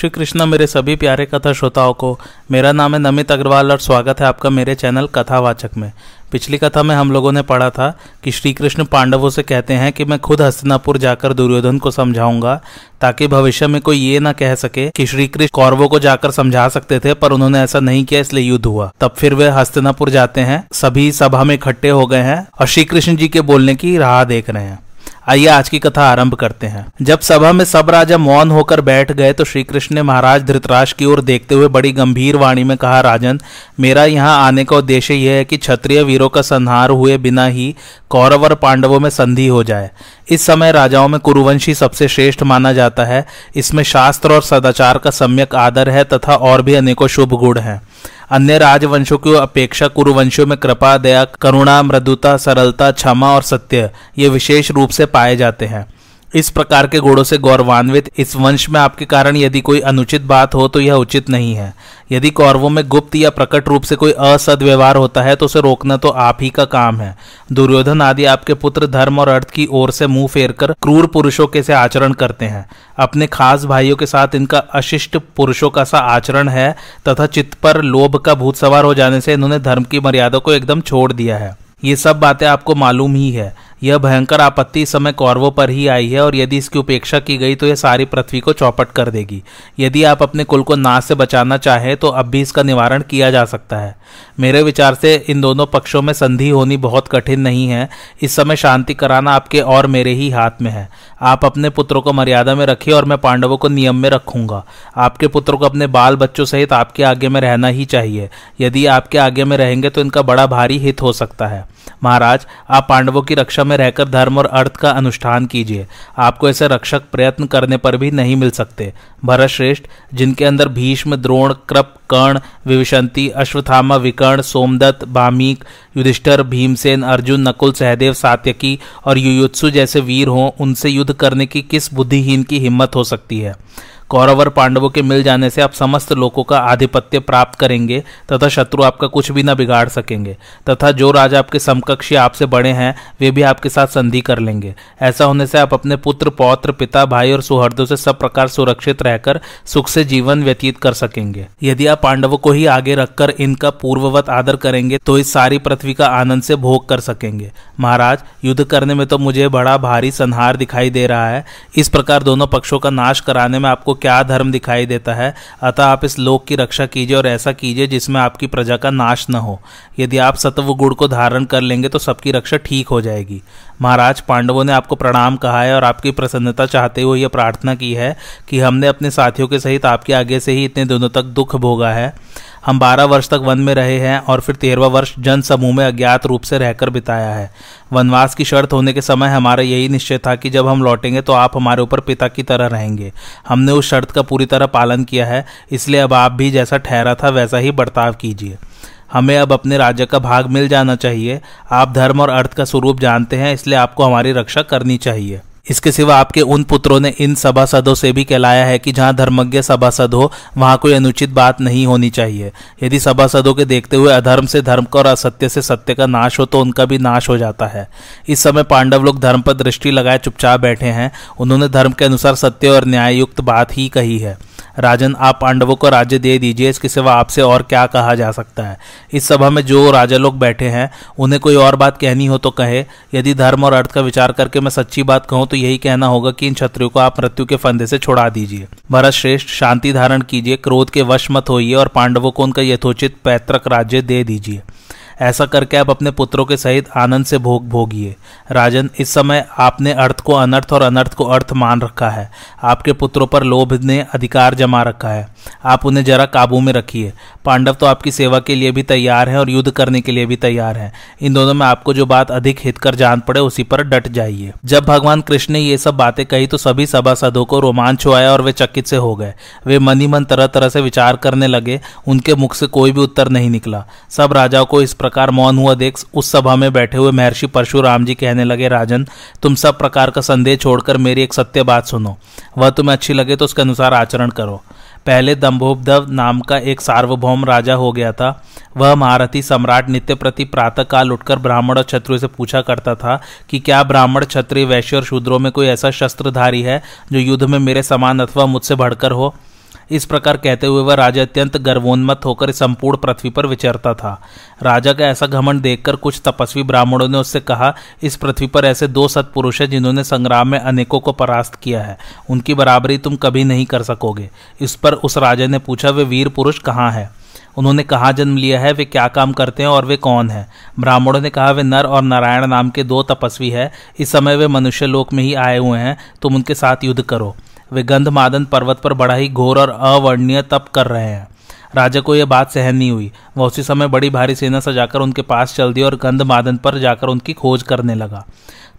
श्री कृष्ण मेरे सभी प्यारे कथा श्रोताओं को, मेरा नाम है नमित अग्रवाल और स्वागत है आपका मेरे चैनल कथावाचक में। पिछली कथा में हम लोगों ने पढ़ा था कि श्री कृष्ण पांडवों से कहते हैं कि मैं खुद हस्तिनापुर जाकर दुर्योधन को समझाऊँगा, ताकि भविष्य में कोई ये ना कह सके कि श्री कृष्ण कौरवों को जाकर समझा सकते थे, पर उन्होंने ऐसा नहीं किया, इसलिए युद्ध हुआ। तब फिर वे हस्तिनापुर जाते हैं, सभी सभा में इकट्ठे हो गए हैं और श्री कृष्ण जी के बोलने की राह देख रहे हैं। आइए आज की कथा आरंभ करते हैं। जब सभा में सब राजा मौन होकर बैठ गए तो श्री कृष्ण ने महाराज धृतराज की ओर देखते हुए बड़ी गंभीर वाणी में कहा, राजन, मेरा यहाँ आने का उद्देश्य यह है कि क्षत्रिय वीरों का संहार हुए बिना ही कौरव और पांडवों में संधि हो जाए। इस समय राजाओं में कुरुवंशी सबसे श्रेष्ठ माना जाता है। इसमें शास्त्र और सदाचार का सम्यक आदर है तथा और भी अनेकों शुभ गुण हैं। अन्य राजवंशों की अपेक्षा कुरुवंशों में कृपा, दया, करुणा, मृदुता, सरलता, क्षमा और सत्य, ये विशेष रूप से पाए जाते हैं। इस प्रकार के गुणों से गौरवान्वित इस वंश में आपके कारण यदि कोई अनुचित बात हो तो यह उचित नहीं है। यदि कौरवों में गुप्त या प्रकट रूप से कोई असद व्यवहार होता है तो उसे रोकना तो आप ही का काम है। दुर्योधन आदि आपके पुत्र धर्म और अर्थ की ओर से मुँह फेरकर क्रूर पुरुषों के से आचरण करते हैं। अपने खास भाइयों के साथ इनका अशिष्ट पुरुषों का सा आचरण है, तथा चित्त पर लोभ का भूत सवार हो जाने से इन्होंने धर्म की मर्यादा को एकदम छोड़ दिया है। ये सब बातें आपको मालूम ही है। यह भयंकर आपत्ति इस समय कौरवों पर ही आई है और यदि इसकी उपेक्षा की गई तो यह सारी पृथ्वी को चौपट कर देगी। यदि आप अपने कुल को नाश से बचाना चाहें तो अब भी इसका निवारण किया जा सकता है। मेरे विचार से इन दोनों पक्षों में संधि होनी बहुत कठिन नहीं है। इस समय शांति कराना आपके और मेरे ही हाथ में है। आप अपने पुत्रों को मर्यादा में रखिए और मैं पांडवों को नियम में रखूँगा। आपके पुत्रों को अपने बाल बच्चों सहित आपके आगे में रहना ही चाहिए। यदि आपके आगे में रहेंगे तो इनका बड़ा भारी हित हो सकता है। महाराज, आप पांडवों की रक्षा में रहकर धर्म और अर्थ का अनुष्ठान कीजिए। आपको ऐसे रक्षक प्रयत्न करने पर भी नहीं मिल सकते। भरत श्रेष्ठ जिनके अंदर भीष्म, द्रोण, कृप, कर्ण, विविशंति अश्वथामा विकर्ण, सोमदत्त बामीक युधिष्ठर, भीमसेन, अर्जुन, नकुल, सहदेव, सात्यकी और युयुत्सु जैसे वीर हों, उनसे युद्ध करने की किस बुद्धिहीन की हिम्मत हो सकती है? कौरव और पांडवों के मिल जाने से आप समस्त लोगों का आधिपत्य प्राप्त करेंगे, तथा शत्रु आपका कुछ भी न बिगाड़ सकेंगे, तथा जो राजा आपके समकक्षी आपसे बड़े हैं, वे भी आपके साथ संधि कर लेंगे। ऐसा होने से आप अपने पुत्र, पौत्र, पिता, भाई और सुहृदों से सब प्रकार सुरक्षित रहकर सुख से जीवन व्यतीत कर सकेंगे। यदि आप पांडवों को ही आगे रखकर इनका पूर्ववत आदर करेंगे तो इस सारी पृथ्वी का आनंद से भोग कर सकेंगे। महाराज, युद्ध करने में तो मुझे बड़ा भारी संहार दिखाई दे रहा है। इस प्रकार दोनों पक्षों का नाश कराने में आपको क्या धर्म दिखाई देता है? अतः आप इस लोक की रक्षा कीजिए और ऐसा कीजिए जिसमें आपकी प्रजा का नाश न हो। यदि आप सत्व गुण को धारण कर लेंगे तो सबकी रक्षा ठीक हो जाएगी। महाराज, पांडवों ने आपको प्रणाम कहा है और आपकी प्रसन्नता चाहते हुए यह प्रार्थना की है कि हमने अपने साथियों के सहित आपके आगे से ही इतने दिनों तक दुख भोगा है। हम बारह वर्ष तक वन में रहे हैं और फिर तेरहवा वर्ष जन समूह में अज्ञात रूप से रहकर बिताया है। वनवास की शर्त होने के समय हमारा यही निश्चय था कि जब हम लौटेंगे तो आप हमारे ऊपर पिता की तरह रहेंगे। हमने उस शर्त का पूरी तरह पालन किया है, इसलिए अब आप भी जैसा ठहरा था वैसा ही बर्ताव कीजिए। हमें अब अपने राज्य का भाग मिल जाना चाहिए। आप धर्म और अर्थ का स्वरूप जानते हैं, इसलिए आपको हमारी रक्षा करनी चाहिए। इसके सिवा आपके उन पुत्रों ने इन सभासदों से भी कहलाया है कि जहाँ धर्मज्ञ सभासद हो, वहाँ कोई अनुचित बात नहीं होनी चाहिए। यदि सभासदों के देखते हुए अधर्म से धर्म का और असत्य से सत्य का नाश हो तो उनका भी नाश हो जाता है। इस समय पांडव लोग धर्म पर दृष्टि लगाए चुपचाप बैठे हैं। उन्होंने धर्म के अनुसार सत्य और न्याय युक्त बात ही कही है। राजन, आप पांडवों को राज्य दे दीजिए, इसके सिवा आपसे और क्या कहा जा सकता है? इस सभा में जो राजा लोग बैठे हैं, उन्हें कोई और बात कहनी हो तो कहे। यदि धर्म और अर्थ का विचार करके मैं सच्ची बात कहूँ तो यही कहना होगा कि इन क्षत्रियों को आप मृत्यु के फंदे से छुड़ा दीजिए। भरत श्रेष्ठ, शांति धारण कीजिए, क्रोध के वश मत होइए और पांडवों को उनका यथोचित पैतृक राज्य दे दीजिए। ऐसा करके आप अपने पुत्रों के सहित आनंद से भोग भोगिए। राजन, इस समय आपने अर्थ को अनर्थ और अनर्थ को अर्थ मान रखा है। आपके पुत्रों पर लोभ ने अधिकार जमा रखा है। आप उन्हें जरा काबू में रखिए। पांडव तो आपकी सेवा के लिए भी तैयार हैं और युद्ध करने के लिए भी तैयार हैं। इन दोनों में आपको जो बात अधिक हित कर जान पड़े, उसी पर डट जाइए। जब भगवान कृष्ण ने ये सब बातें कही तो सभी सभासदों को रोमांच आया और वे चकित से हो गए। वे मनी मन तरह तरह से विचार करने लगे। उनके मुख से कोई भी उत्तर नहीं निकला। सब राजाओं को इस प्रकार मौन हुआ देख, उस सभा में बैठे हुए महर्षि परशुराम जी कहने लगे, राजन, तुम सब प्रकार का संदेह छोड़कर मेरी एक सत्य बात सुनो। वह तुम्हें अच्छी लगे तो उसके अनुसार आचरण करो। पहले दम्भोपधव नाम का एक सार्वभौम राजा हो गया था। वह महारथी सम्राट नित्य प्रति प्रातः काल उठकर ब्राह्मण और क्षत्रिय से पूछा करता था कि क्या ब्राह्मण, क्षत्रिय, वैश्य और शूद्रों में कोई ऐसा शस्त्रधारी है जो युद्ध में मेरे समान अथवा मुझसे बढ़कर हो? इस प्रकार कहते हुए वह राजा अत्यंत गर्वोन्मत होकर संपूर्ण पृथ्वी पर विचरता था। राजा का ऐसा घमंड देखकर कुछ तपस्वी ब्राह्मणों ने उससे कहा, इस पृथ्वी पर ऐसे दो सत्पुरुष हैं जिन्होंने संग्राम में अनेकों को परास्त किया है। उनकी बराबरी तुम कभी नहीं कर सकोगे। इस पर उस राजा ने पूछा, वे वीर पुरुष कहाँ है? उन्होंने कहाँ, जन्म लिया है, वे क्या काम करते हैं और वे कौन है? ब्राह्मणों ने कहा, वे नर और नारायण नाम के दो तपस्वी है। इस समय वे मनुष्य लोक में ही आए हुए हैं। तुम उनके साथ युद्ध करो। वे गंधमादन पर्वत पर बड़ा ही घोर और अवर्णीय तप कर रहे हैं। राजा को यह बात सहन नहीं हुई। वह उसी समय बड़ी भारी सेना सजाकर उनके पास चल दी और गंधमादन पर जाकर उनकी खोज करने लगा।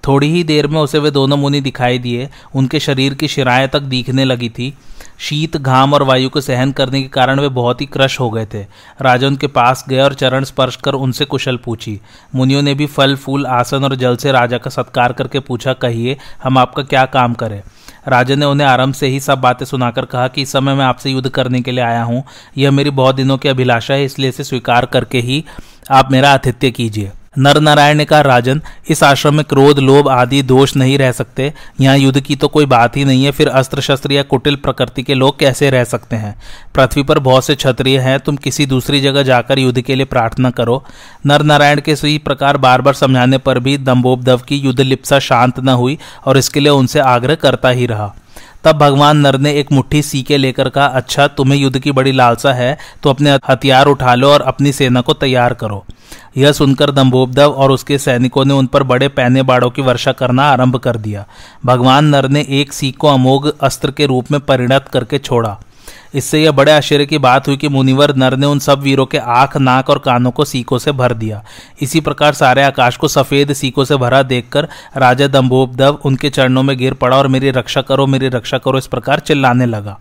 थोड़ी ही देर में उसे वे दोनों मुनि दिखाई दिए। उनके शरीर की शिराएँ तक दिखने लगी थी। शीत, घाम और वायु को सहन करने के कारण वे बहुत ही क्रश हो गए थे। राजा उनके पास गए और चरण स्पर्श कर उनसे कुशल पूछी। मुनियों ने भी फल, फूल, आसन और जल से राजा का सत्कार करके पूछा, कहिए, हम आपका क्या काम करें? राजा ने उन्हें आराम से ही सब बातें सुनाकर कहा कि इस समय मैं आपसे युद्ध करने के लिए आया हूँ। यह मेरी बहुत दिनों की अभिलाषा है, इसलिए इसे स्वीकार करके ही आप मेरा आतिथ्य कीजिए। नर नारायण ने कहा राजन, इस आश्रम में क्रोध, लोभ आदि दोष नहीं रह सकते। यहाँ युद्ध की तो कोई बात ही नहीं है, फिर अस्त्र शस्त्र या कुटिल प्रकृति के लोग कैसे रह सकते हैं? पृथ्वी पर बहुत से क्षत्रिय हैं, तुम किसी दूसरी जगह जाकर युद्ध के लिए प्रार्थना करो। नर नारायण के इसी प्रकार बार बार समझाने पर भी दम्बोपदव की युद्ध लिप्सा शांत न हुई, और इसके लिए उनसे आग्रह करता ही रहा। तब भगवान नर ने एक मुट्ठी सीके लेकर कहा अच्छा तुम्हें युद्ध की बड़ी लालसा है तो अपने हथियार उठा लो और अपनी सेना को तैयार करो। यह सुनकर दम्भोपदव और उसके सैनिकों ने उन पर बड़े पैने बाड़ों की वर्षा करना आरंभ कर दिया। भगवान नर ने एक सीख को अमोघ अस्त्र के रूप में परिणत करके छोड़ा। इससे यह बड़े आश्चर्य की बात हुई कि मुनिवर नर ने उन सब वीरों के आँख, नाक और कानों को सीकों से भर दिया। इसी प्रकार सारे आकाश को सफ़ेद सीकों से भरा देखकर राजा दम्भोपदव उनके चरणों में गिर पड़ा और मेरी रक्षा करो, मेरी रक्षा करो, इस प्रकार चिल्लाने लगा।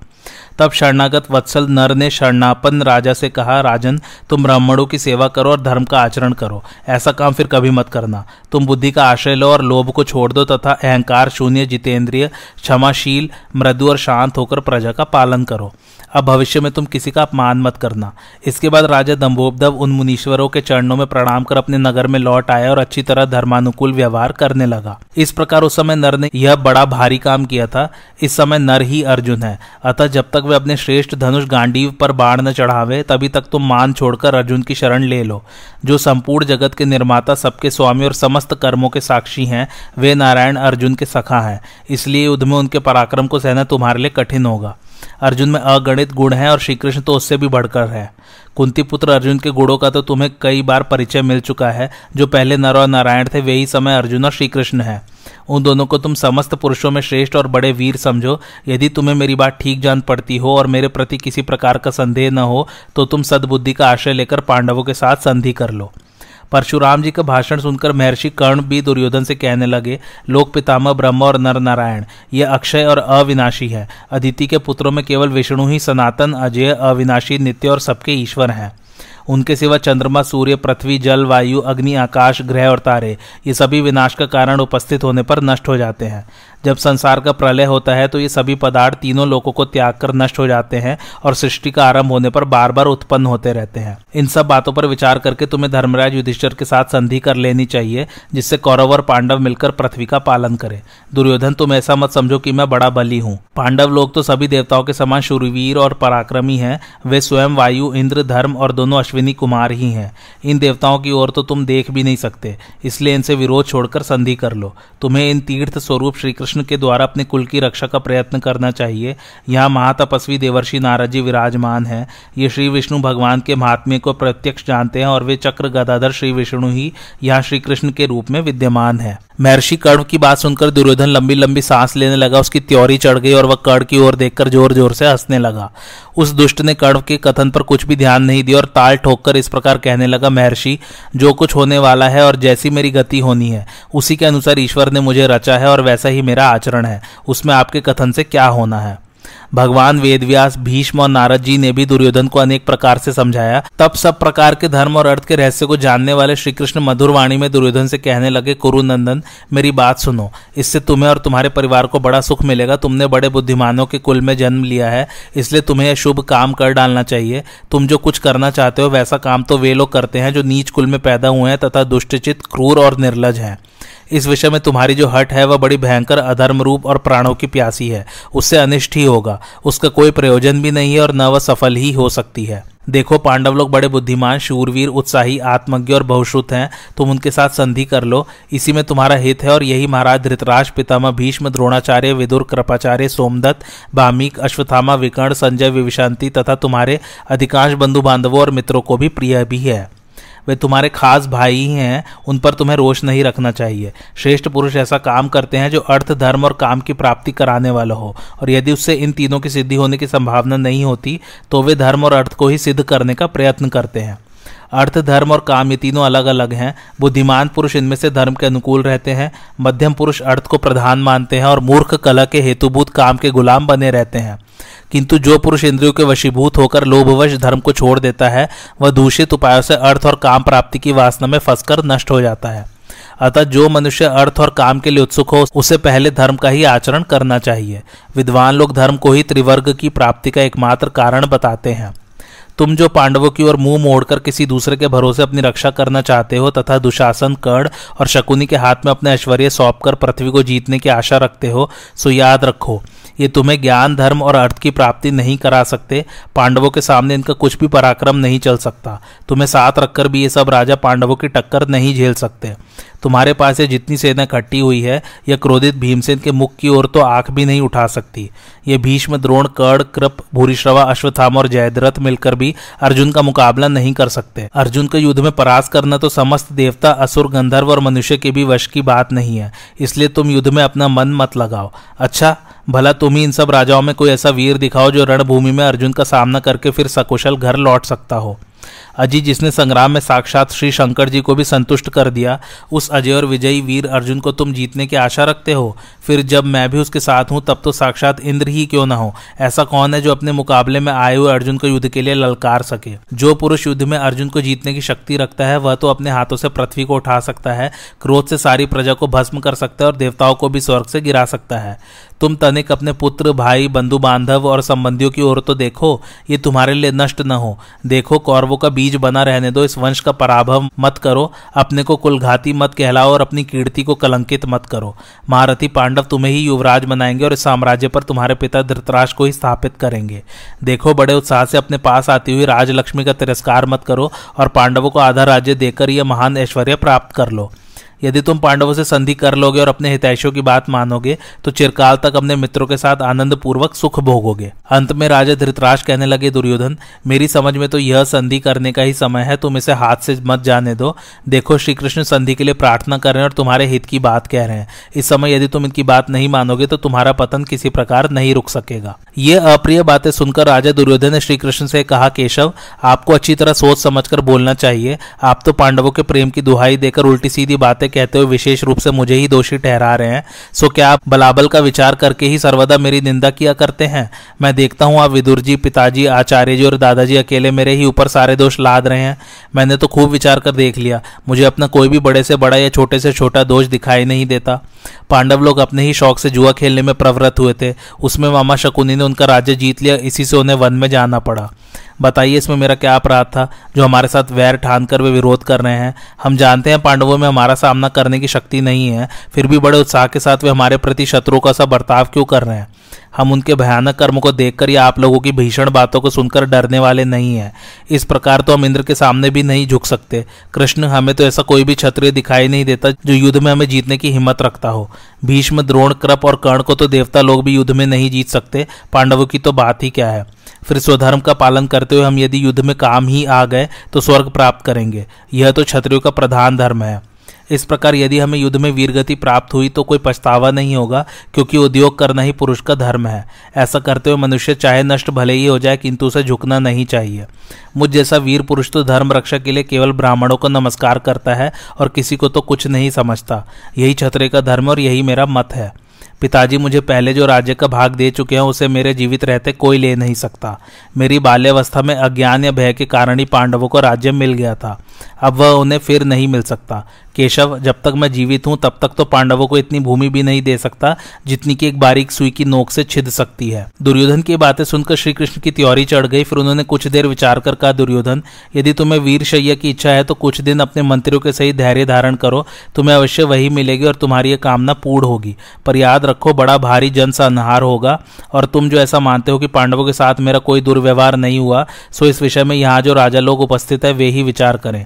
तब शरणागत वत्सल नर ने शरणापन राजा से कहा, राजन, तुम ब्राह्मणों की सेवा करो और धर्म का आचरण करो। ऐसा काम फिर कभी मत करना। तुम बुद्धि का आश्रय लो और लोभ को छोड़ दो तथा अहंकार, शून्य, जितेंद्रिय, क्षमाशील, मृदु और शांत होकर प्रजा का पालन करो। अब भविष्य में तुम किसी का अपमान मत करना। इसके बाद राजा दम्भोपदव उन मुनीश्वरों के चरणों में प्रणाम कर अपने नगर में लौट आया और अच्छी तरह धर्मानुकूल व्यवहार करने लगा। इस प्रकार उस समय नर ने यह बड़ा भारी काम किया था। इस समय नर ही अर्जुन है। अतः जब तक वे अपने श्रेष्ठ धनुष गांडीव पर बाण न चढ़ावे, तभी तक तुम मान छोड़कर अर्जुन की शरण ले लो। जो संपूर्ण जगत के निर्माता सबके स्वामी और समस्त कर्मों के साक्षी हैं, वे नारायण अर्जुन के सखा हैं। इसलिए युद्ध में उनके पराक्रम को सहना तुम्हारे लिए कठिन होगा। अर्जुन में अगणित गुण है और श्री कृष्ण तो उससे भी बढ़कर है। कुंती पुत्र अर्जुन के गुणों का तो तुम्हें कई बार परिचय मिल चुका है। जो पहले नर और नारायण थे वही समय अर्जुन और श्री कृष्ण है। उन दोनों को तुम समस्त पुरुषों में श्रेष्ठ और बड़े वीर समझो। यदि तुम्हें मेरी बात ठीक जान पड़ती हो और मेरे प्रति किसी प्रकार का संदेह न हो तो तुम सद्बुद्धि का आश्रय लेकर पांडवों के साथ संधि कर लो। परशुराम जी का भाषण सुनकर महर्षि कर्ण भी दुर्योधन से कहने लगे, लोक पितामह ब्रह्म और नर नारायण, यह अक्षय और अविनाशी है। अदिति के पुत्रों में केवल विष्णु ही सनातन, अजय, अविनाशी, नित्य और सबके ईश्वर हैं। उनके सिवा चंद्रमा, सूर्य, पृथ्वी, जल, वायु, अग्नि, आकाश, ग्रह और तारे, ये सभी विनाश का कारण उपस्थित होने पर नष्ट हो जाते हैं। जब संसार का प्रलय होता है तो ये सभी पदार्थ तीनों लोगों को त्याग कर नष्ट हो जाते हैं और सृष्टि का आरंभ होने पर बार बार उत्पन्न होते रहते हैं। इन सब बातों पर विचार करके तुम्हें धर्मराज युधिष्ठर के साथ संधि कर लेनी चाहिए, जिससे कौरव और पांडव मिलकर पृथ्वी का पालन करें। दुर्योधन, तुम ऐसा मत समझो कि मैं बड़ा बली हूँ। पांडव लोग तो सभी देवताओं के समान शूरवीर और पराक्रमी हैं। वे स्वयं वायु, इंद्र, धर्म और दोनों अश्विनी कुमार ही हैं। इन देवताओं की ओर तो तुम देख भी नहीं सकते, इसलिए इनसे विरोध छोड़कर संधि कर लो। तुम्हें इन तीर्थ स्वरूप श्री कृष्ण के द्वारा अपने कुल की रक्षा का प्रयत्न करना चाहिए। यहाँ महातपस्वी देवर्षि नारद जी विराजमान है। ये श्री विष्णु भगवान के महात्म्य को प्रत्यक्ष जानते हैं और वे चक्र गदाधर श्री विष्णु ही यहाँ श्री कृष्ण के रूप में विद्यमान है। महर्षि कर्ण की बात सुनकर दुर्योधन लंबी लंबी सांस लेने लगा, उसकी त्योरी चढ़ गई और वह कर्ण की ओर देखकर ज़ोर ज़ोर से हंसने लगा। उस दुष्ट ने कर्ण के कथन पर कुछ भी ध्यान नहीं दिया और ताल ठोककर इस प्रकार कहने लगा, महर्षि, जो कुछ होने वाला है और जैसी मेरी गति होनी है, उसी के अनुसार ईश्वर ने मुझे रचा है और वैसा ही मेरा आचरण है। उसमें आपके कथन से क्या होना है? भगवान वेदव्यास, भीष्म और नारद जी ने भी दुर्योधन को अनेक प्रकार से समझाया। तब सब प्रकार के धर्म और अर्थ के रहस्य को जानने वाले श्री कृष्ण मधुर वाणी में दुर्योधन से कहने लगे, कुरुनंदन, मेरी बात सुनो। इससे तुम्हें और तुम्हारे परिवार को बड़ा सुख मिलेगा। तुमने बड़े बुद्धिमानों के कुल में जन्म लिया है, इसलिए तुम्हें यह शुभ काम कर डालना चाहिए। तुम जो कुछ करना चाहते हो, वैसा काम तो वे लोग करते हैं जो नीच कुल में पैदा हुए हैं तथा दुष्टचित क्रूर और निर्लज हैं। इस विषय में तुम्हारी जो हट है, वह बड़ी भयंकर अधर्म रूप और प्राणों की प्यासी है। उससे अनिष्ट ही होगा। उसका कोई प्रयोजन भी नहीं है और न वह सफल ही हो सकती है। देखो, पांडव लोग बड़े बुद्धिमान, शूरवीर, उत्साही, आत्मज्ञ और बहुश्रुत हैं। तुम उनके साथ संधि कर लो। इसी में तुम्हारा हित है और यही महाराज धृतराज, पितामह भीष्म, द्रोणाचार्य, विदुर, कृपाचार्य, सोमदत्त बामिक अश्वथामा विकर्ण, संजय, विविशांति तथा तुम्हारे अधिकांश बंधु बांधवों और मित्रों को भी प्रिय भी है। वे तुम्हारे खास भाई ही हैं, उन पर तुम्हें रोष नहीं रखना चाहिए। श्रेष्ठ पुरुष ऐसा काम करते हैं जो अर्थ, धर्म और काम की प्राप्ति कराने वाला हो, और यदि उससे इन तीनों की सिद्धि होने की संभावना नहीं होती तो वे धर्म और अर्थ को ही सिद्ध करने का प्रयत्न करते हैं। अर्थ, धर्म और काम ये तीनों अलग अलग हैं। बुद्धिमान पुरुष इनमें से धर्म के अनुकूल रहते हैं। मध्यम पुरुष अर्थ को प्रधान मानते हैं और मूर्ख कला के हेतुभूत काम के गुलाम बने रहते हैं। किंतु जो पुरुष इंद्रियों के वशीभूत होकर लोभवश धर्म को छोड़ देता है, वह दूषित उपायों से अर्थ और काम प्राप्ति की वासना में फंसकर नष्ट हो जाता है। अतः जो मनुष्य अर्थ और काम के लिए उत्सुक हो, उसे पहले धर्म का ही आचरण करना चाहिए। विद्वान लोग धर्म को ही त्रिवर्ग की प्राप्ति का एकमात्र कारण बताते हैं। तुम जो पांडवों की ओर मुँह मोड़कर किसी दूसरे के भरोसे अपनी रक्षा करना चाहते हो, तथा दुशासन, कर्ण और शकुनी के हाथ में अपने ऐश्वर्य सौंपकर पृथ्वी को जीतने की आशा रखते हो, सो याद रखो। ये तुम्हें ज्ञान, धर्म और अर्थ की प्राप्ति नहीं करा सकते। पांडवों के सामने इनका कुछ भी पराक्रम नहीं चल सकता। तुम्हें साथ रखकर भी ये सब राजा पांडवों की टक्कर नहीं झेल सकते। तुम्हारे पास ये जितनी सेना इकट्ठी हुई है यह क्रोधित भीमसेन के मुख की ओर तो आँख भी नहीं उठा सकती। ये भीष्म, द्रोण, कर्ण, कृप, भूरिश्रवा, अश्वत्थामा और जयद्रथ मिलकर भी अर्जुन का मुकाबला नहीं कर सकते। अर्जुन को युद्ध में परास करना तो समस्त देवता, असुर, गंधर्व और मनुष्य के भी वश की बात नहीं है। इसलिए तुम युद्ध में अपना मन मत लगाओ। अच्छा भला तुम ही इन सब राजाओं में कोई ऐसा वीर दिखाओ जो रणभूमि में अर्जुन का सामना करके फिर सकुशल घर लौट सकता हो। अजी जिसने संग्राम में साक्षात श्री शंकर जी को भी संतुष्ट कर दिया, उस अजय और विजयी वीर अर्जुन को तुम जीतने की आशा रखते हो? फिर जब मैं भी उसके साथ हूँ, तब तो साक्षात इंद्र ही क्यों ना हो? ऐसा कौन है जो अपने मुकाबले में आए हुए अर्जुन को युद्ध के लिए ललकार सके? जो पुरुष युद्ध में अर्जुन को जीतने की शक्ति रखता है, वह तो अपने हाथों से पृथ्वी को उठा सकता है, क्रोध से सारी प्रजा को भस्म कर सकता है और देवताओं को भी स्वर्ग से गिरा सकता है। तुम तनिक अपने पुत्र, भाई बंधु बांधव और संबंधियों की ओर तो देखो, ये तुम्हारे लिए नष्ट न हो। देखो, कौरवों का बीज बना रहने दो, इस वंश का पराभव मत करो, अपने को कुलघाती मत कहलाओ और अपनी कीर्ति को कलंकित मत करो। महारथी पांडव तुम्हें ही युवराज बनाएँगे और इस साम्राज्य पर तुम्हारे पिता धृतराज को ही स्थापित करेंगे। देखो, बड़े उत्साह से अपने पास आती हुई राजलक्ष्मी का तिरस्कार मत करो और पांडवों को आधा राज्य देकर यह महान ऐश्वर्य प्राप्त कर लो। यदि तुम पांडवों से संधि कर लोगे और अपने हितैषियों की बात मानोगे तो चिरकाल तक अपने मित्रों के साथ आनंद पूर्वक सुख भोगोगे। अंत में राजा धृतराज कहने लगे, दुर्योधन, मेरी समझ में तो यह संधि करने का ही समय है, तुम इसे हाथ से मत जाने दो। देखो श्री कृष्ण संधि के लिए प्रार्थना कर रहे हैं और तुम्हारे हित की बात कह रहे हैं। इस समय यदि तुम इनकी बात नहीं मानोगे तो तुम्हारा पतन किसी प्रकार नहीं रुक सकेगा। ये अप्रिय बातें सुनकर राजा दुर्योधन ने श्रीकृष्ण से कहा, केशव, आपको अच्छी तरह सोच समझकर बोलना चाहिए। आप तो पांडवों के प्रेम की दुहाई देकर उल्टी सीधी बातें कहते हुए विशेष रूप से मुझे ही दोषी ठहरा रहे हैं। सो क्या आप बलाबल का विचार करके ही सर्वदा मेरी निंदा किया करते हैं? मैं देखता हूँ आप विदुर जी, पिताजी, आचार्य जी और दादाजी अकेले मेरे ही ऊपर सारे दोष लाद रहे हैं। मैंने तो खूब विचार कर देख लिया। मुझे अपना कोई भी बड़े से बड़ा या छोटे से छोटा दोष दिखाई नहीं देता। पांडव लोग अपने ही शौक से जुआ खेलने में प्रवृत्त हुए थे। उसमें मामा शकुनी ने उनका राज्य जीत लिया। इसी से उन्हें वन में जाना पड़ा। बताइए, इसमें मेरा क्या अपराध था? जो हमारे साथ वैर ठान कर वे विरोध कर रहे हैं। हम जानते हैं पांडवों में हमारा सामना करने की शक्ति नहीं है, फिर भी बड़े उत्साह के साथ वे हमारे प्रति शत्रुओं का सा बर्ताव क्यों कर रहे हैं? हम उनके भयानक कर्म को देखकर या आप लोगों की भीषण बातों को सुनकर डरने वाले नहीं हैं। इस प्रकार तो हम इंद्र के सामने भी नहीं झुक सकते। कृष्ण, हमें तो ऐसा कोई भी क्षत्रिय दिखाई नहीं देता जो युद्ध में हमें जीतने की हिम्मत रखता हो। भीष्म, द्रोण, कृप और कर्ण को तो देवता लोग भी युद्ध में नहीं जीत सकते। पांडवों की तो बात ही क्या है? फिर स्वधर्म का पालन करते हुए हम यदि युद्ध में काम ही आ गए तो स्वर्ग प्राप्त करेंगे। यह तो क्षत्रियों का प्रधान धर्म है। इस प्रकार यदि हमें युद्ध में वीरगति प्राप्त हुई तो कोई पछतावा नहीं होगा, क्योंकि उद्योग करना ही पुरुष का धर्म है। ऐसा करते हुए मनुष्य चाहे नष्ट भले ही हो जाए, किंतु उसे झुकना नहीं चाहिए। मुझ जैसा वीर पुरुष तो धर्म रक्षा के लिए केवल ब्राह्मणों को नमस्कार करता है, और किसी को तो कुछ नहीं समझता। यही छतरे का धर्म और यही मेरा मत है। पिताजी मुझे पहले जो राज्य का भाग दे चुके हैं, उसे मेरे जीवित रहते कोई ले नहीं सकता। मेरी बाल्यावस्था में अज्ञान या भय के कारण ही पांडवों को राज्य मिल गया था। अब वह उन्हें फिर नहीं मिल सकता। केशव, जब तक मैं जीवित हूँ, तब तक तो पांडवों को इतनी भूमि भी नहीं दे सकता, जितनी की एक बारीक सुई की नोक से छिद सकती है। दुर्योधन की बातें सुनकर श्री कृष्ण की त्योरी चढ़ गई, फिर उन्होंने कुछ देर विचार कर कहा, दुर्योधन, यदि तुम्हें वीर शैया की इच्छा है तो कुछ दिन अपने मंत्रियों के सही धैर्य धारण करो, तुम्हें अवश्य वही मिलेगी और तुम्हारी यह कामना पूर्ण होगी। पर याद रखो, बड़ा भारी जन संहार होगा, और तुम जो ऐसा मानते हो कि पांडवों के साथ मेरा कोई दुर्व्यवहार नहीं हुआ, सो इस विषय में यहाँ जो राजा लोग उपस्थित है, वे ही विचार करें।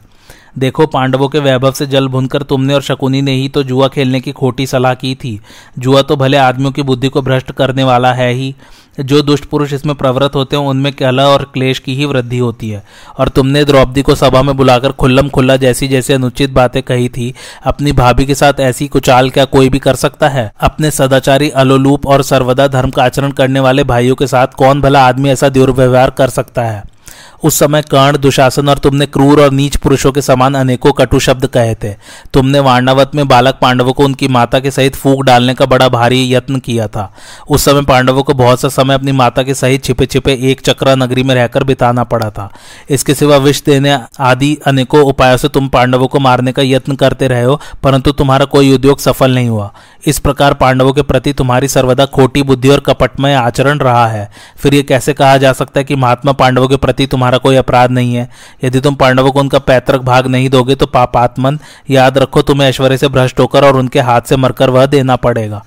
देखो, पांडवों के वैभव से जल भुनकर तुमने और शकुनी ने ही तो जुआ खेलने की खोटी सलाह की थी। जुआ तो भले आदमियों की बुद्धि को भ्रष्ट करने वाला है ही। जो दुष्ट पुरुष इसमें प्रवृत्त होते हैं, उनमें कला और क्लेश की ही वृद्धि होती है। और तुमने द्रौपदी को सभा में बुलाकर खुल्लम खुल्ला जैसी जैसी अनुचित बातें कही थी, अपनी भाभी के साथ ऐसी कुचाल क्या कोई भी कर सकता है? अपने सदाचारी अलोलूप और सर्वदा धर्म का आचरण करने वाले भाइयों के साथ कौन भला आदमी ऐसा दुर्व्यवहार कर सकता है? उस समय कर्ण, दुशासन और तुमने क्रूर और नीच पुरुषों के समान अनेकों कटु शब्द कहे थे। तुमने वार्णावत में बालक पांडवों को उनकी माता के सहित फूक डालने का बड़ा भारी यत्न किया था। उस समय पांडवों को बहुत सा समय अपनी माता के सहित छिपे छिपे एक चक्रा नगरी में रहकर बिताना पड़ा था। इसके सिवा विष देने आदि अनेकों उपायों से तुम पांडवों को मारने का यत्न करते रहे हो, परंतु तुम्हारा कोई उद्योग सफल नहीं हुआ। इस प्रकार पांडवों के प्रति तुम्हारी सर्वदा खोटी बुद्धि और कपटमय आचरण रहा है। फिर यह कैसे कहा जा सकता है कि महात्मा पांडवों के प्रति तुम्हारा कोई अपराध नहीं है। यदि तुम पांडवों को उनका पैतृक भाग नहीं दोगे तो पापात्मन, याद रखो, तुम्हें ऐश्वर्य से भ्रष्ट होकर और उनके हाथ से मरकर वह देना पड़ेगा।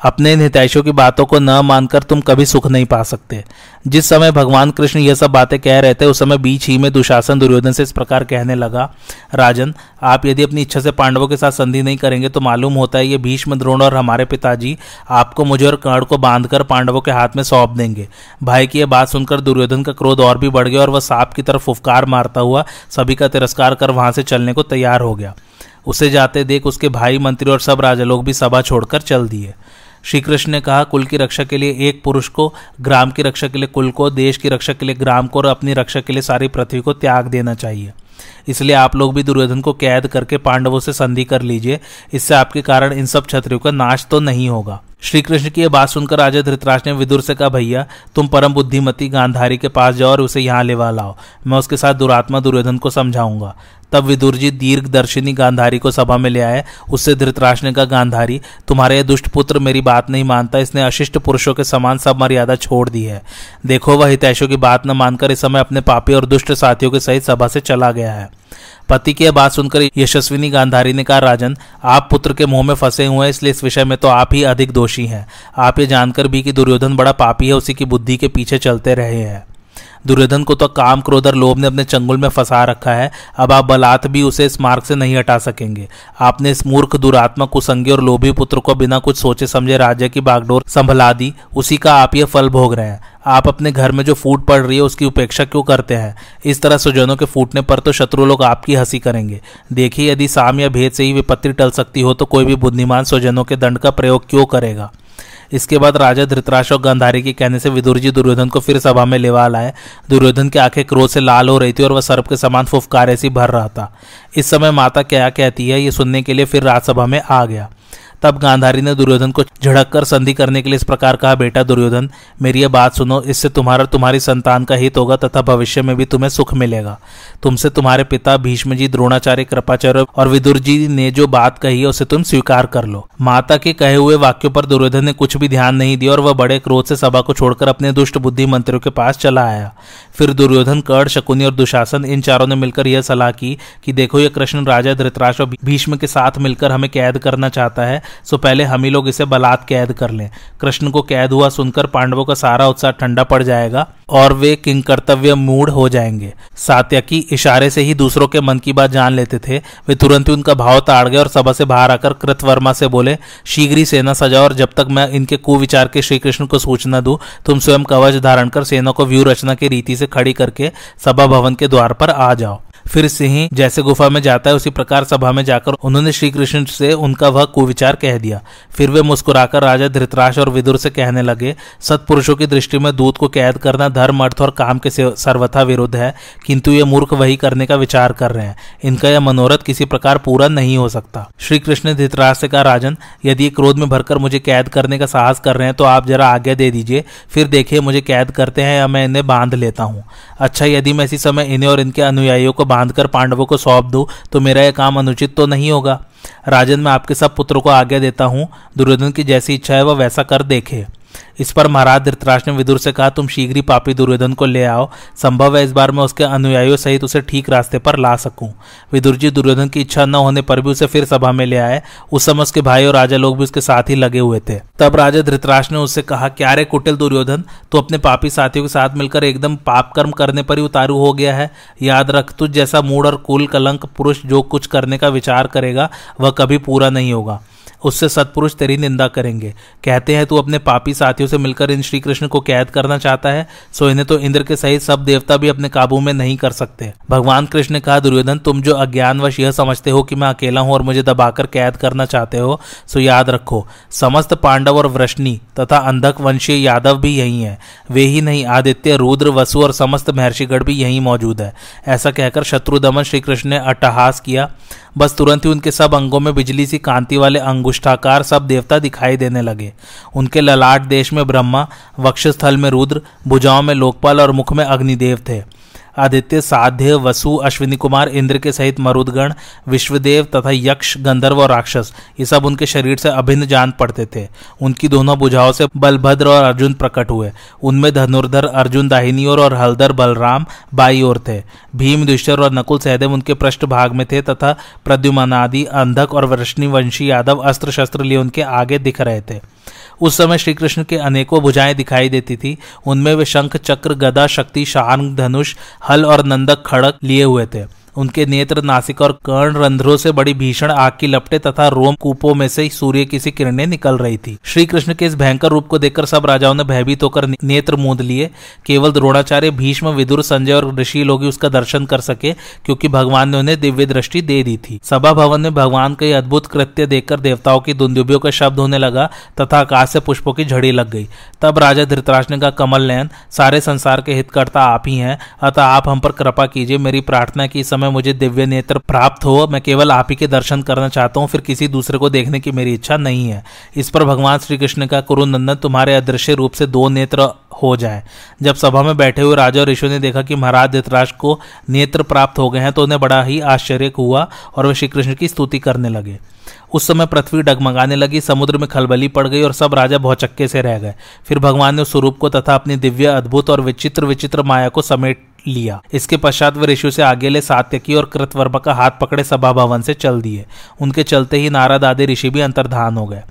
अपने इन हितैषियों की बातों को न मानकर तुम कभी सुख नहीं पा सकते। जिस समय भगवान कृष्ण यह सब बातें कह रहे थे, उस समय बीच ही में दुशासन दुर्योधन से इस प्रकार कहने लगा, राजन, आप यदि अपनी इच्छा से पांडवों के साथ संधि नहीं करेंगे तो मालूम होता है ये भीष्म द्रोण और हमारे पिताजी आपको मुझे और कर्ण को बांधकर पांडवों के हाथ में सौंप देंगे। भाई की यह बात सुनकर दुर्योधन का क्रोध और भी बढ़ गया और वह सांप की तरफ़ फुफकार मारता हुआ सभी का तिरस्कार कर वहाँ से चलने को तैयार हो गया। उसे जाते देख उसके भाई मंत्री और सब राजा लोग भी सभा छोड़कर चल दिए। श्री कृष्ण ने कहा, कुल की रक्षा के लिए एक पुरुष को, ग्राम की रक्षा के लिए कुल को, देश की रक्षा के लिए ग्राम को और अपनी रक्षा के लिए सारी पृथ्वी को त्याग देना चाहिए। इसलिए आप लोग भी दुर्योधन को कैद करके पांडवों से संधि कर लीजिए। इससे आपके कारण इन सब छत्रियों का नाश तो नहीं होगा। श्री कृष्ण की यह बात सुनकर राजा धृतराज ने विदुर से कहा, भैया, तुम परम बुद्धिमती गांधारी के पास जाओ और उसे यहाँ लेवा लाओ। मैं उसके साथ दुरात्मा दुर्योधन को समझाऊँगा। तब विदुर जी दीर्घ दर्शिनी गांधारी को सभा में ले आए। उससे धृतराज ने कहा, गांधारी, तुम्हारे यह दुष्ट पुत्र मेरी बात नहीं मानता। इसने अशिष्ट पुरुषों के समान सब मर्यादा छोड़ दी है। देखो, वह हितैषों की बात न मानकर इस समय अपने पापी और दुष्ट साथियों के सहित सभा से चला गया है। पति की बात सुनकर यशस्विनी गांधारी ने कहा, राजन, आप पुत्र के मुँह में फंसे हुए हैं, इसलिए इस विषय में तो आप ही अधिक दोषी हैं। आप ये जानकर भी कि दुर्योधन बड़ा पापी है, उसी की बुद्धि के पीछे चलते रहे हैं। दुर्योधन को तो काम, क्रोध और लोभ ने अपने चंगुल में फंसा रखा है, अब आप बलात् भी उसे इस मार्ग से नहीं हटा सकेंगे। आपने इस मूर्ख दुरात्मक कुसंगी और लोभी पुत्र को बिना कुछ सोचे समझे राज्य की बागडोर संभला दी, उसी का आप ये फल भोग रहे हैं। आप अपने घर में जो फूट पड़ रही है, उसकी उपेक्षा क्यों करते हैं? इस तरह सुजनों के फूटने पर तो शत्रु लोग आपकी हँसी करेंगे। देखिए, यदि साम या भेद से ही विपत्ति टल सकती हो तो कोई भी बुद्धिमान स्वजनों के दंड का प्रयोग क्यों करेगा? इसके बाद राजा धृतराष्ट्र और गांधारी के कहने से विदुर जी दुर्योधन को फिर सभा में लेवा लाए। दुर्योधन की आँखें क्रोध से लाल हो रही थी और वह सर्प के समान फुफकारे से भर रहा था। इस समय माता क्या कहती है, ये सुनने के लिए फिर राजसभा में आ गया। तब गांधारी ने दुर्योधन को झड़क कर संधि करने के लिए इस प्रकार कहा, बेटा दुर्योधन, मेरी यह बात सुनो, इससे तुम्हारा, तुम्हारी संतान का हित होगा तथा भविष्य में भी तुम्हें सुख मिलेगा। तुमसे तुम्हारे पिता भीष्म जी द्रोणाचार्य, कृपाचार्य और विदुर जी ने जो बात कही है, उसे तुम स्वीकार कर लो। माता के कहे हुए वाक्यों पर दुर्योधन ने कुछ भी ध्यान नहीं दिया और वह बड़े क्रोध से सभा को छोड़कर अपने दुष्ट बुद्धि मंत्रियों के पास चला आया। फिर दुर्योधन, कर्ण, शकुनी और दुशासन, इन चारों ने मिलकर यह सलाह की कि देखो, ये कृष्ण राजा धृतराष्ट्र भीष्म के साथ मिलकर हमें कैद करना चाहता है, सो पहले हम ही लोग इसे बलात् कैद कर लें। कृष्ण को कैद हुआ सुनकर पांडवों का सारा उत्साह ठंडा पड़ जाएगा। और वे किंग कर्तव्य मूड हो जाएँगे। सात्यकी इशारे से ही दूसरों के मन की बात जान लेते थे। वे तुरंत ही उनका भाव ताड़ गए और सभा से बाहर आकर कृतवर्मा से बोले, शीघ्र ही सेना सजाओ और जब तक मैं इनके कुविचार के श्री कृष्ण को सूचना दू, तुम स्वयं कवच धारण कर सेना को व्यू रचना की रीति से खड़ी करके सभा भवन के द्वार पर आ जाओ। फिर सिंह जैसे गुफा में जाता है, उसी प्रकार सभा में जाकर उन्होंने श्री कृष्ण से उनका वह कुविचार कह दिया। फिर वे मुस्कुराकर राजा धृतराज और विदुर से कहने लगे, सत्पुरुषों की दृष्टि में दूध को कैद करना धर्म, अर्थ और काम के सर्वथा विरुद्ध है, किंतु ये मूर्ख वही करने का विचार कर रहे हैं। इनका यह मनोरथ किसी प्रकार पूरा नहीं हो सकता। श्री कृष्ण ने धृतराज से कहा, राजन, यदि क्रोध में भरकर मुझे कैद करने का साहस कर रहे हैं तो आप जरा आज्ञा दे दीजिए। फिर देखिए, मुझे कैद करते हैं या मैं इन्हें बाँध लेता हूँ। अच्छा यदि मैं इसी समय इन्हें और इनके अनुयायियों को बांधकर पांडवों को सौंप दूँ तो मेरा यह काम अनुचित तो नहीं होगा। राजन, मैं आपके सब पुत्रों को आज्ञा देता हूँ, दुर्योधन की जैसी इच्छा है वह वैसा कर देखे। इस पर महाराज धृतराज ने विदुर से कहा, तुम शीघ्र ही पापी दुर्योधन को ले आओ। संभव है इस बार मैं उसके अनुयायियों सहित उसे ठीक रास्ते पर ला सकूँ। विदुर जी, दुर्योधन की इच्छा न होने पर भी उसे फिर सभा में ले आए। उस समय उसके भाई और राजा लोग भी उसके साथ ही लगे हुए थे। तब राजा धृतराज ने उससे कहा, क्या रे कुटिल दुर्योधन तो अपने पापी साथियों के साथ मिलकर एकदम पाप कर्म करने पर ही उतारू हो गया है। याद रख तुझ जैसा मूड और कुल कलंक पुरुष जो कुछ करने का विचार करेगा, वह कभी पूरा नहीं होगा। उससे सत्पुरुष तेरी निंदा करेंगे। कहते हैं, तू अपने पापी साथियों से मिलकर इन श्री कृष्ण को कैद करना चाहता है, सो इन्हें तो इंद्र के सहित सब देवता भी अपने काबू में नहीं कर सकते। भगवान कृष्ण ने कहा, दुर्योधन, तुम जो अज्ञानवश यह समझते हो कि मैं अकेला हूँ और मुझे दबाकर कैद करना चाहते हो, सो याद रखो, समस्त पांडव और वृष्णि तथा अंधक वंशीय यादव भी यही है। वे ही नहीं, आदित्य, रुद्र, वसु और समस्त महर्षिगढ़ भी यही मौजूद है। ऐसा कहकर शत्रुदमन श्री कृष्ण ने अट्टहास किया। बस तुरंत ही उनके सब अंगों में बिजली सी कांति वाले अंगुष्ठाकार सब देवता दिखाई देने लगे। उनके ललाट देश में ब्रह्मा, वक्षस्थल में रुद्र, भुजाओं में लोकपाल और मुख में अग्निदेव थे। आदित्य, साध्य, वसु, अश्विनी कुमार, इंद्र के सहित मरुदगण, विश्वदेव तथा यक्ष, गंधर्व और राक्षस, ये सब उनके शरीर से अभिन्न जान पड़ते थे। उनकी दोनों बुझाओं से बलभद्र और अर्जुन प्रकट हुए। उनमें धनुर्धर, अर्जुन दाहिनी ओर और हलधर बलराम बाई ओर थे। भीम, दुष्टर और नकुल सहदेव उनके पृष्ठ भाग में थे तथा प्रद्युमनादि, अंधक और वृष्णि वंशी यादव अस्त्र शस्त्र लिए उनके आगे दिख रहे थे। उस समय श्री कृष्ण के अनेकों भुजाएँ दिखाई देती थी। उनमें वे शंख, चक्र, गदा, शक्ति, शान, धनुष हल और नंदक खड़क लिए हुए थे। उनके नेत्र, नासिक और कर्ण रंध्रों से बड़ी भीषण आग की लपटे तथा रोम कूपों में से सूर्य की सी किरणें निकल रही थी। श्री कृष्ण के इस भयंकर रूप को देखकर सब राजाओं ने भयभीत होकर नेत्र मूंद लिए। केवल द्रोणाचार्य, भीष्म, विदुर, संजय और ऋषि लोग उसका दर्शन कर सके, क्योंकि भगवान ने उन्हें दिव्य दृष्टि दे दी थी। सभा भवन में भगवान का अद्भुत कृत्य देखकर देवताओं की दुंदुबियों का शब्द होने लगा तथा आकाश से पुष्पों की झड़ी लग गई। तब राजा धृतराज ने कहा, कमल नयन, सारे संसार के हितकर्ता आप ही हैं, अतः आप हम पर कृपा कीजिए, मेरी प्रार्थना की समय मुझे दिव्य नेत्र प्राप्त हो, मैं केवल आप ही के दर्शन करना चाहता हूँ, फिर किसी दूसरे को देखने की मेरी इच्छा नहीं है। इस पर भगवान श्री कृष्ण का कुरुनंदन तुम्हारे अदृश्य रूप से दो नेत्र हो जाए। जब सभा में बैठे हुए राजा ऋषि ने देखा कि महाराज धृतराज को नेत्र प्राप्त हो गए हैं तो उन्हें बड़ा ही आश्चर्य हुआ और वे श्री कृष्ण की स्तुति करने लगे। उस समय पृथ्वी डगमगाने लगी, समुद्र में खलबली पड़ गई और सब राजा बहुचक्के से रह गए। फिर भगवान ने उस स्वरूप को तथा अपनी दिव्य, अद्भुत और विचित्र विचित्र माया को समेट लिया। इसके पश्चात वे ऋषि से आगे ले सात्यकी और कृतवर्मा का हाथ पकड़े सभा भवन से चल दिए। उनके चलते ही नारद आदि ऋषि भी अंतर्धान हो गए।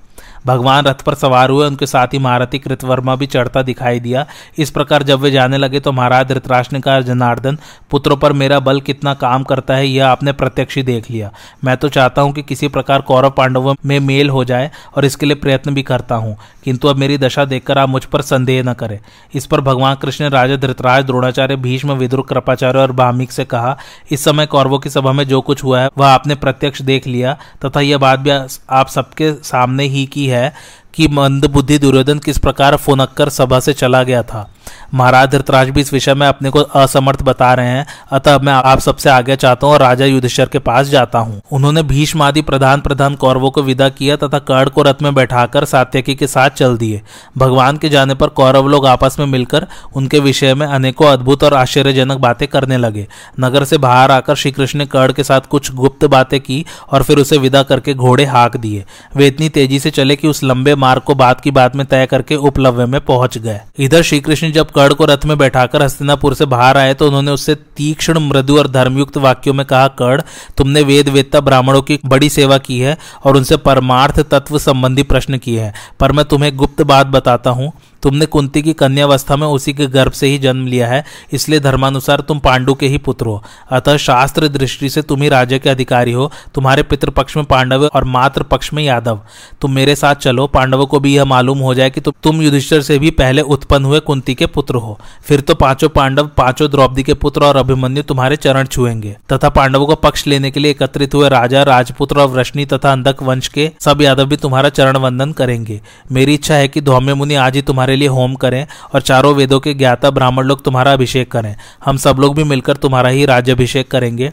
भगवान रथ पर सवार हुए, उनके साथ ही महारथी कृतवर्मा भी चढ़ता दिखाई दिया। इस प्रकार जब वे जाने लगे तो महाराज धृतराज ने कहा, जनार्दन, पुत्रों पर मेरा बल कितना काम करता है, यह आपने प्रत्यक्ष ही देख लिया। मैं तो चाहता हूँ कि किसी प्रकार कौरव पांडवों में मेल हो जाए और इसके लिए प्रयत्न भी करता हूँ। किंतु अब मेरी दशा देखकर आप मुझ पर संदेह न करें। इस पर भगवान कृष्ण ने राजा धृतराज, द्रोणाचार्य, भीष्म विद्रुक कृपाचार्य और भामिक से कहा, इस समय कौरवों की सभा में जो कुछ हुआ है, वह आपने प्रत्यक्ष देख लिया, तथा यह बात भी आप सबके सामने ही की है कि मंदबुद्धि दुर्योधन किस प्रकार फोनक्कर सभा से चला गया था। महाराज धृतराज भी इस विषय में अपने को असमर्थ बता रहे हैं। अतः मैं आप सबसे आगे चाहता हूँ और राजा युधिष्ठर के पास जाता हूँ। उन्होंने भीष्म आदि प्रधान प्रधान कौरवों को विदा किया तथा कर्ण को रथ में बैठाकर सात्यकी के साथ चल दिए। भगवान के जाने पर कौरव लोग आपस में मिलकर उनके विषय में अनेकों अद्भुत और आश्चर्यजनक बातें करने लगे। नगर से बाहर आकर श्री कृष्ण ने कर्ण के साथ कुछ गुप्त बातें की और फिर उसे विदा करके घोड़े हाँक दिए। वे इतनी तेज़ी से चले कि उस लंबे मार्ग को बात की बात में तय करके उपलब्ध में पहुँच गए। इधर श्रीकृष्ण जब कर्ण को रथ में बैठाकर हस्तिनापुर से बाहर आए तो उन्होंने उससे तीक्ष्ण, मृदु और धर्मयुक्त वाक्यों में कहा, कर्ण, तुमने वेद वेदता ब्राह्मणों की बड़ी सेवा की है और उनसे परमार्थ तत्व संबंधी प्रश्न किए हैं। पर मैं तुम्हें गुप्त बात बताता हूँ। तुमने कुंती की कन्यावस्था में उसी के गर्भ से ही जन्म लिया है, इसलिए धर्मानुसार तुम पांडु के ही पुत्र हो। अतः शास्त्र दृष्टि से तुम ही राज्य के अधिकारी हो, तुम्हारे पितृपक्ष में पांडव और मातृ पक्ष में यादव। तुम मेरे साथ चलो, पांडवों को भी यह मालूम हो जाए कि तुम युधिष्ठर से भी पहले उत्पन्न हुए कुंती के पुत्र हो। फिर तो पाँचों पांडव, पाँचों द्रौपदी के पुत्र और अभिमन्यु तुम्हारे चरण छुएँगे। तथा पांडवों को पक्ष लेने के लिए एकत्रित हुए राजा, राजपुत्र और वृष्णि तथा अंधक वंश के सब यादव भी तुम्हारा चरण वंदन करेंगे। मेरी इच्छा है कि धौम्य मुनि आज ही तुम्हारे लिए होम करें और चारों वेदों के ज्ञाता ब्राह्मण लोग तुम्हारा अभिषेक करें। हम सब लोग भी मिलकर तुम्हारा ही राज्य अभिषेक करेंगे।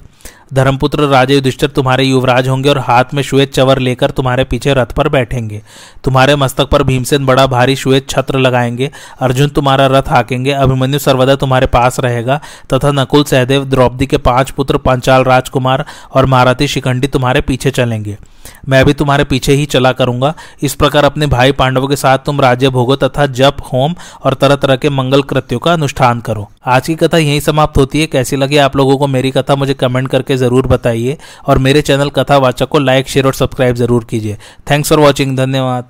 धर्मपुत्र राजे तुम्हारे युवराज होंगे और हाथ में श्वेत चवर लेकर तुम्हारे पीछे रथ पर बैठेंगे। तुम्हारे मस्तक पर भीमसेन बड़ा भारी श्वेत छत्र लगाएँगे। अर्जुन तुम्हारा रथ हाकेंगे। अभिमन्यु सर्वदा तुम्हारे पास रहेगा। तथा नकुल, सहदेव, द्रौपदी के पाँच पुत्र, पंचाल राजकुमार और महारथी शिखंडी तुम्हारे पीछे चलेंगे। मैं भी तुम्हारे पीछे ही चला करूँगा। इस प्रकार अपने भाई पांडवों के साथ तुम राज्य भोगो तथा जप, होम और तरह तरह के मंगल कृत्यों का अनुष्ठान करो। आज की कथा यही समाप्त होती है। कैसी लगी आप लोगों को मेरी कथा? मुझे कमेंट करके ज़रूर बताइए और मेरे चैनल कथावाचक को लाइक शेयर और सब्सक्राइब ज़रूर कीजिए। थैंक्स फॉर वॉचिंग धन्यवाद।